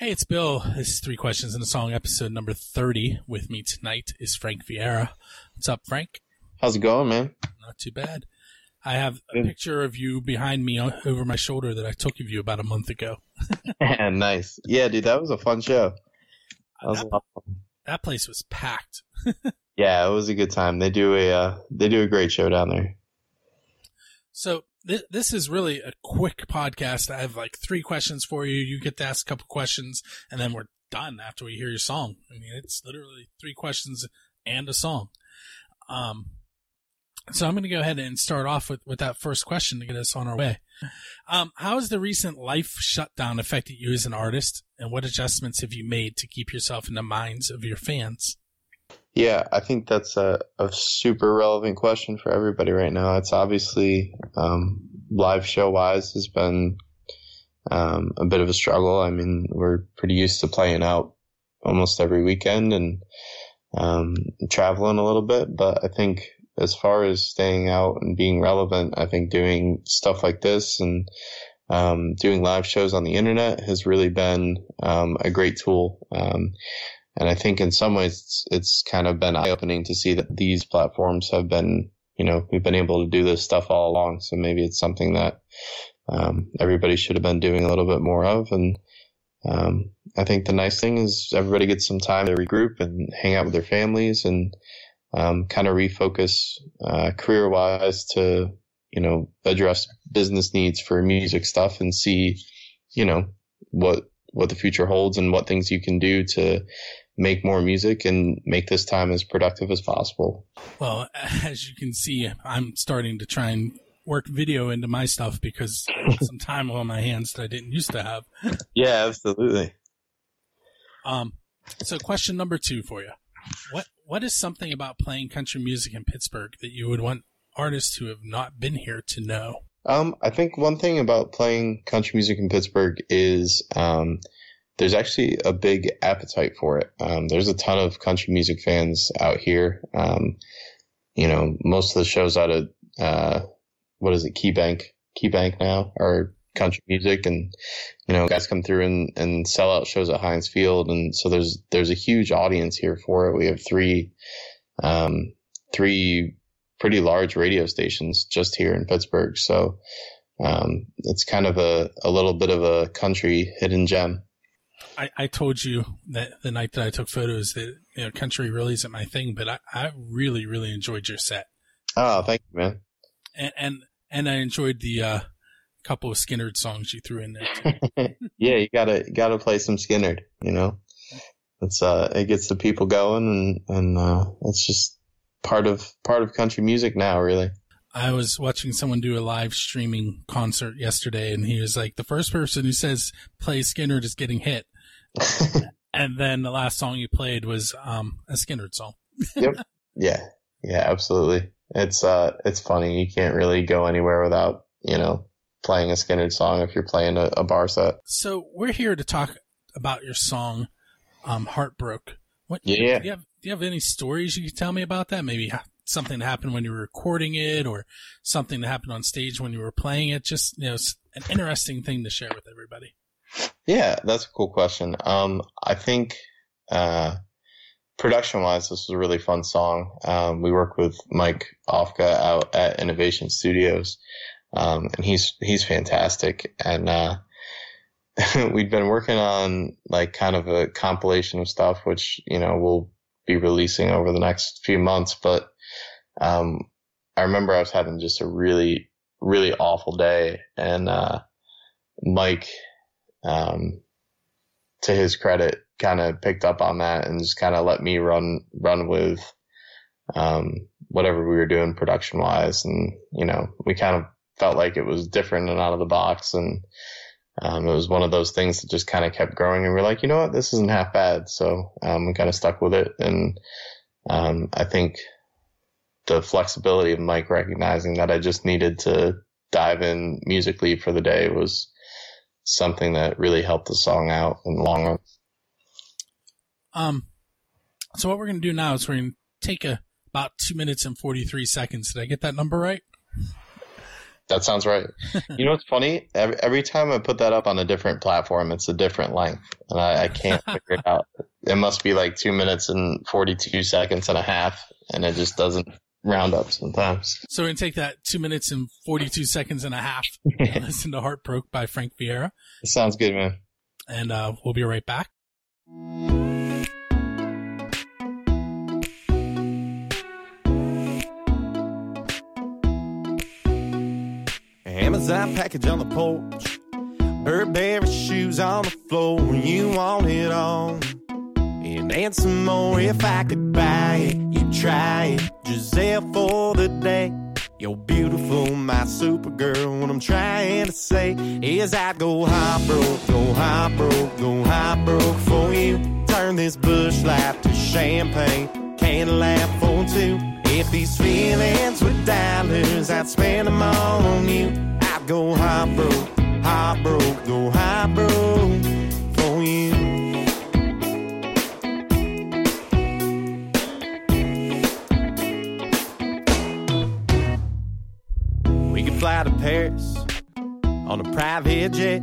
Hey, it's Bill. This is Three Questions in a Song, episode number 30. With me tonight is Frank Vieira. What's up, Frank? How's it going, man? Not too bad. I have a picture of you behind me over my shoulder that I took of you about a month ago. nice. Yeah, dude, that was a fun show. That, was that, that place was packed. yeah, it was a good time. They do a uh, they do a great show down there. So this, is really a quick podcast. I have like three questions for you. You get to ask a couple questions and then we're done after we hear your song. I mean, it's literally three questions and a song. Um, so I'm going to go ahead and start off with, with that first question to get us on our way. Um, how has the recent life shutdown affected you as an artist and what adjustments have you made to keep yourself in the minds of your fans? Yeah, I think that's a, a super relevant question for everybody right now. It's obviously um, live show wise has been um, a bit of a struggle. I mean, we're pretty used to playing out almost every weekend and um, traveling a little bit, but I think as far as staying out and being relevant, I think doing stuff like this and um, doing live shows on the internet has really been um, a great tool. Um, and I think in some ways it's, it's kind of been eye opening to see that these platforms have been, you know, we've been able to do this stuff all along. So maybe it's something that um, everybody should have been doing a little bit more of. And um, I think the nice thing is everybody gets some time to regroup and hang out with their families and um, kind of refocus uh, career wise to, you know, address business needs for music stuff and see, you know, what what the future holds and what things you can do to make more music and make this time as productive as possible. Well, as you can see, I'm starting to try and work video into my stuff because some time on my hands that I didn't used to have. Yeah, absolutely. Um, so question number two for you. What, what is something about playing country music in Pittsburgh that you would want artists who have not been here to know? Um, I think one thing about playing country music in Pittsburgh is um, there's actually a big appetite for it. Um, there's a ton of country music fans out here. Um, you know, most of the shows out of uh, what is it, KeyBank, KeyBank now are country music, and you know, guys come through and, and sell out shows at Heinz Field, and so there's there's a huge audience here for it. We have three um, three pretty large radio stations just here in Pittsburgh. So um, it's kind of a, a little bit of a country hidden gem. I, I told you that the night that I took photos that you know country really isn't my thing, but I, I really really enjoyed your set. Oh, thank you, man. And and, and I enjoyed the uh, couple of Skynyrd songs you threw in there. yeah, you gotta gotta play some Skynyrd. You know, it's uh it gets the people going, and and uh, it's just part of part of country music now, really. I was watching someone do a live streaming concert yesterday, and he was like, "The first person who says play Skynyrd is getting hit." and then the last song you played was um, a Skynyrd song. yep. Yeah. Yeah. Absolutely. It's uh, it's funny. You can't really go anywhere without you know playing a Skynyrd song if you're playing a, a bar set. So we're here to talk about your song, um, "Heartbroke." What? Yeah. Do you have Do you have any stories you can tell me about that? Maybe something that happened when you were recording it, or something that happened on stage when you were playing it. Just you know, an interesting thing to share with everybody. Yeah, that's a cool question. Um, I think, uh, production wise, this was a really fun song. Um, we work with Mike Ofka out at Innovation Studios. Um, and he's, he's fantastic. And, uh, we'd been working on like kind of a compilation of stuff, which, you know, we'll be releasing over the next few months. But, um, I remember I was having just a really, really awful day and, uh, Mike um, to his credit, kind of picked up on that and just kind of let me run run with um, whatever we were doing production wise, and you know, we kind of felt like it was different and out of the box, and um, it was one of those things that just kind of kept growing, and we are like, you know what, this isn't half bad, so um, we kind of stuck with it, and um, I think the flexibility of Mike recognizing that I just needed to dive in musically for the day was something that really helped the song out in the long run. Um, so what we're going to do now is we're going to take a about two minutes and 43 seconds. Did I get that number right? That sounds right. you know what's funny? Every, every time I put that up on a different platform, it's a different length, and I, I can't figure it out. It must be like two minutes and forty-two seconds and a half, and it just doesn't round up sometimes. So we're gonna take that two minutes and forty-two seconds and a half. and listen to "Heart Broke" by Frank Vieira, It sounds good, man. and uh, we'll be right back. Amazon package on the porch. Burberry shoes on the floor. You want it all. And, and some more if I could buy it. You try it. Giselle for the day. You're beautiful, my supergirl. What I'm trying to say is I'd go high broke, go high broke, go high broke for you. Turn this Busch Light to champagne. Laugh for two. If these feelings were dollars, I'd spend them all on you. Go high broke, high broke, go high broke for you. We could fly to Paris on a private jet.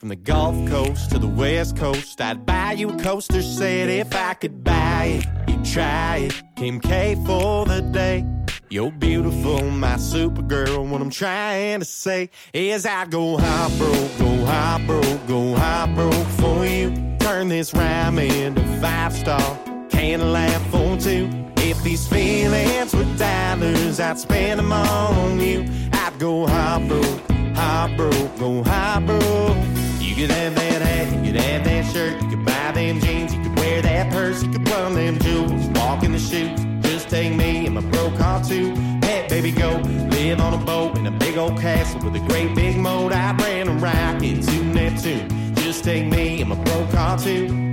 From the Gulf Coast to the West Coast, I'd buy you a coaster set if I could buy it. You'd try it. Kim K for the day. You're beautiful, my supergirl. What I'm trying to say is I'd go high broke, go high broke, go high broke for you. Turn this rhyme into five star. Can't laugh for two. If these feelings were dollars, I'd spend them on you. I'd go high broke, high broke, go high broke. You could have that hat, you could have that shirt, you could buy them jeans, you could wear that purse, you could run them jewels, walk in the shoes. Take me and my broke car too. Pet baby go, live on a boat in a big old castle with a great big moat. I ran a rocket to Neptune. Just take me and my broke car too.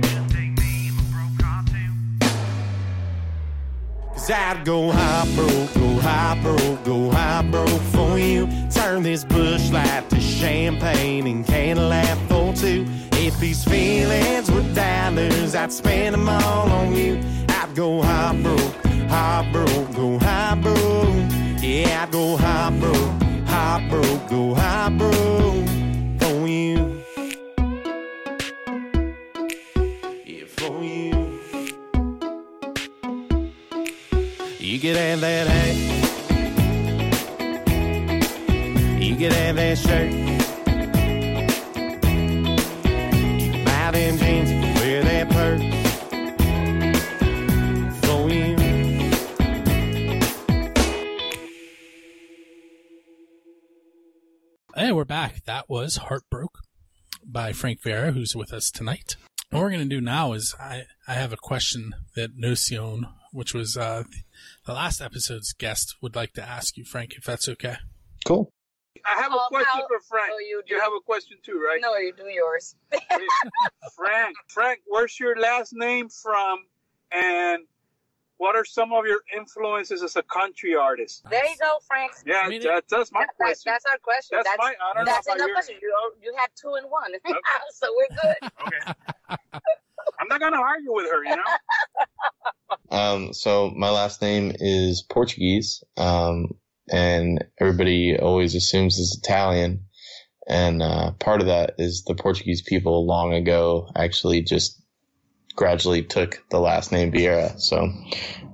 Cause I'd go high broke, go high broke, go high broke for you. Turn this Busch Light to champagne and can't laugh for two. If these feelings were dollars, I'd spend them all on you. I'd go high broke, high oh, broke, go high broke. Yeah, go high broke, high broke, go high back. That was Heartbroke by Frank Vieira, who's with us tonight. What we're going to do now is I, I have a question that Nocion, which was uh, the last episode's guest, would like to ask you, Frank, if that's okay. Cool. I have a Um, question how- for Frank. Oh, you do. You have a question too, right? No, you do yours. Frank, Frank, where's your last name from? And what are some of your influences as a country artist? There you go, Frank. Yeah, I mean, that, that's my That- that- question. that's our question. That's That's, my- I don't know that's about enough question. You, you had two in one. Okay. so we're good. Okay. I'm not gonna argue with her, you know. Um, so my last name is Portuguese, um, and everybody always assumes it's Italian. And uh, part of that is the Portuguese people long ago actually just gradually took the last name Vieira. So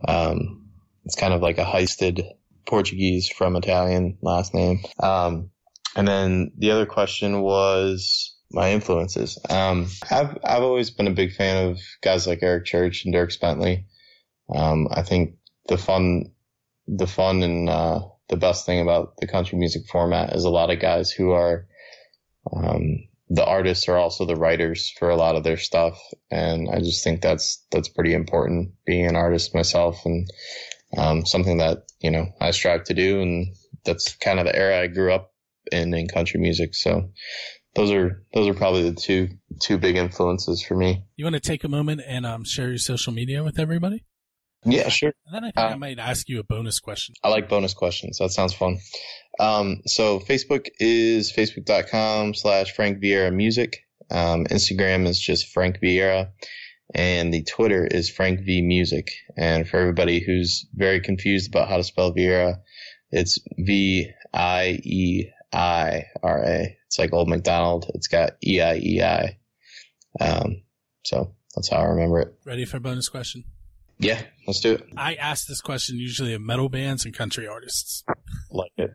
um, it's kind of like a heisted Portuguese from Italian last name. Um, and then the other question was my influences. Um, I've I've always been a big fan of guys like Eric Church and Dierks Bentley. Um, I think the fun, the fun and uh, the best thing about the country music format is a lot of guys who are um, the artists are also the writers for a lot of their stuff, and I just think that's that's pretty important. Being an artist myself, and um, something that you know I strive to do, and that's kind of the era I grew up in in country music. So those are those are probably the two two big influences for me. You want to take a moment and um, share your social media with everybody? Yeah, sure. And then I think Uh, I might ask you a bonus question. I like bonus questions. That sounds fun. Um, so Facebook is facebook.com slash Frank Vieira Music. Um, Instagram is just Frank Vieira. And the Twitter is Frank V Music. And for everybody who's very confused about how to spell Vieira, it's V I E I R A. It's like Old McDonald. It's got E I E I. Um, so that's how I remember it. Ready for a bonus question? Yeah, let's do it. I ask this question usually of metal bands and country artists. Like it.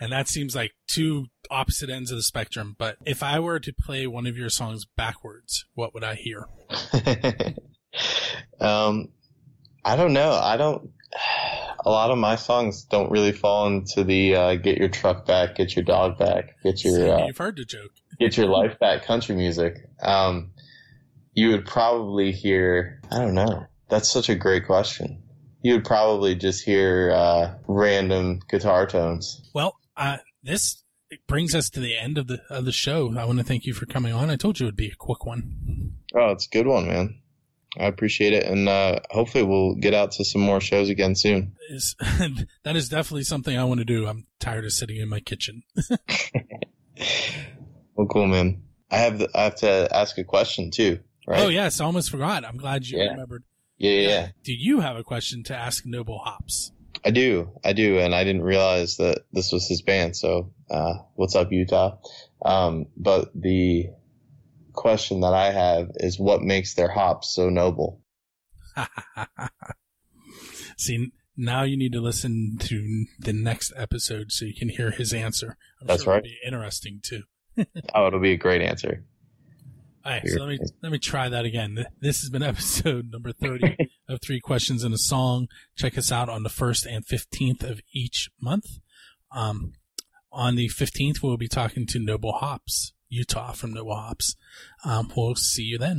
And that seems like two opposite ends of the spectrum. But if I were to play one of your songs backwards, what would I hear? um, I don't know. I don't. A lot of my songs don't really fall into the uh, "get your truck back, get your dog back, get your See, uh, You've heard the joke. get your life back" country music. Um, you would probably hear. I don't know. That's such a great question. You would probably just hear uh, random guitar tones. Well, uh, this brings us to the end of the of the show. I want to thank you for coming on. I told you it would be a quick one. Oh, it's a good one, man. I appreciate it, and uh, hopefully we'll get out to some more shows again soon. Is that is definitely something I want to do. I'm tired of sitting in my kitchen. Well, cool, man. I have the, I have to ask a question too, right? Oh yes, I almost forgot. I'm glad you Yeah. remembered. Yeah, yeah, yeah. Do you have a question to ask Noble Hops? I do, I do, and I didn't realize that this was his band. So, uh, what's up, Utah? Um, but the question that I have is, what makes their hops so noble? See, now you need to listen to the next episode so you can hear his answer. I'm That's sure right. It'll be interesting too. Oh, it'll be a great answer. All right, so let me let me try that again. This has been episode number thirty of Three Questions and a Song. Check us out on the first and fifteenth of each month. Um, on the fifteenth, we'll be talking to Noble Hops, Utah from Noble Hops. Um, we'll see you then.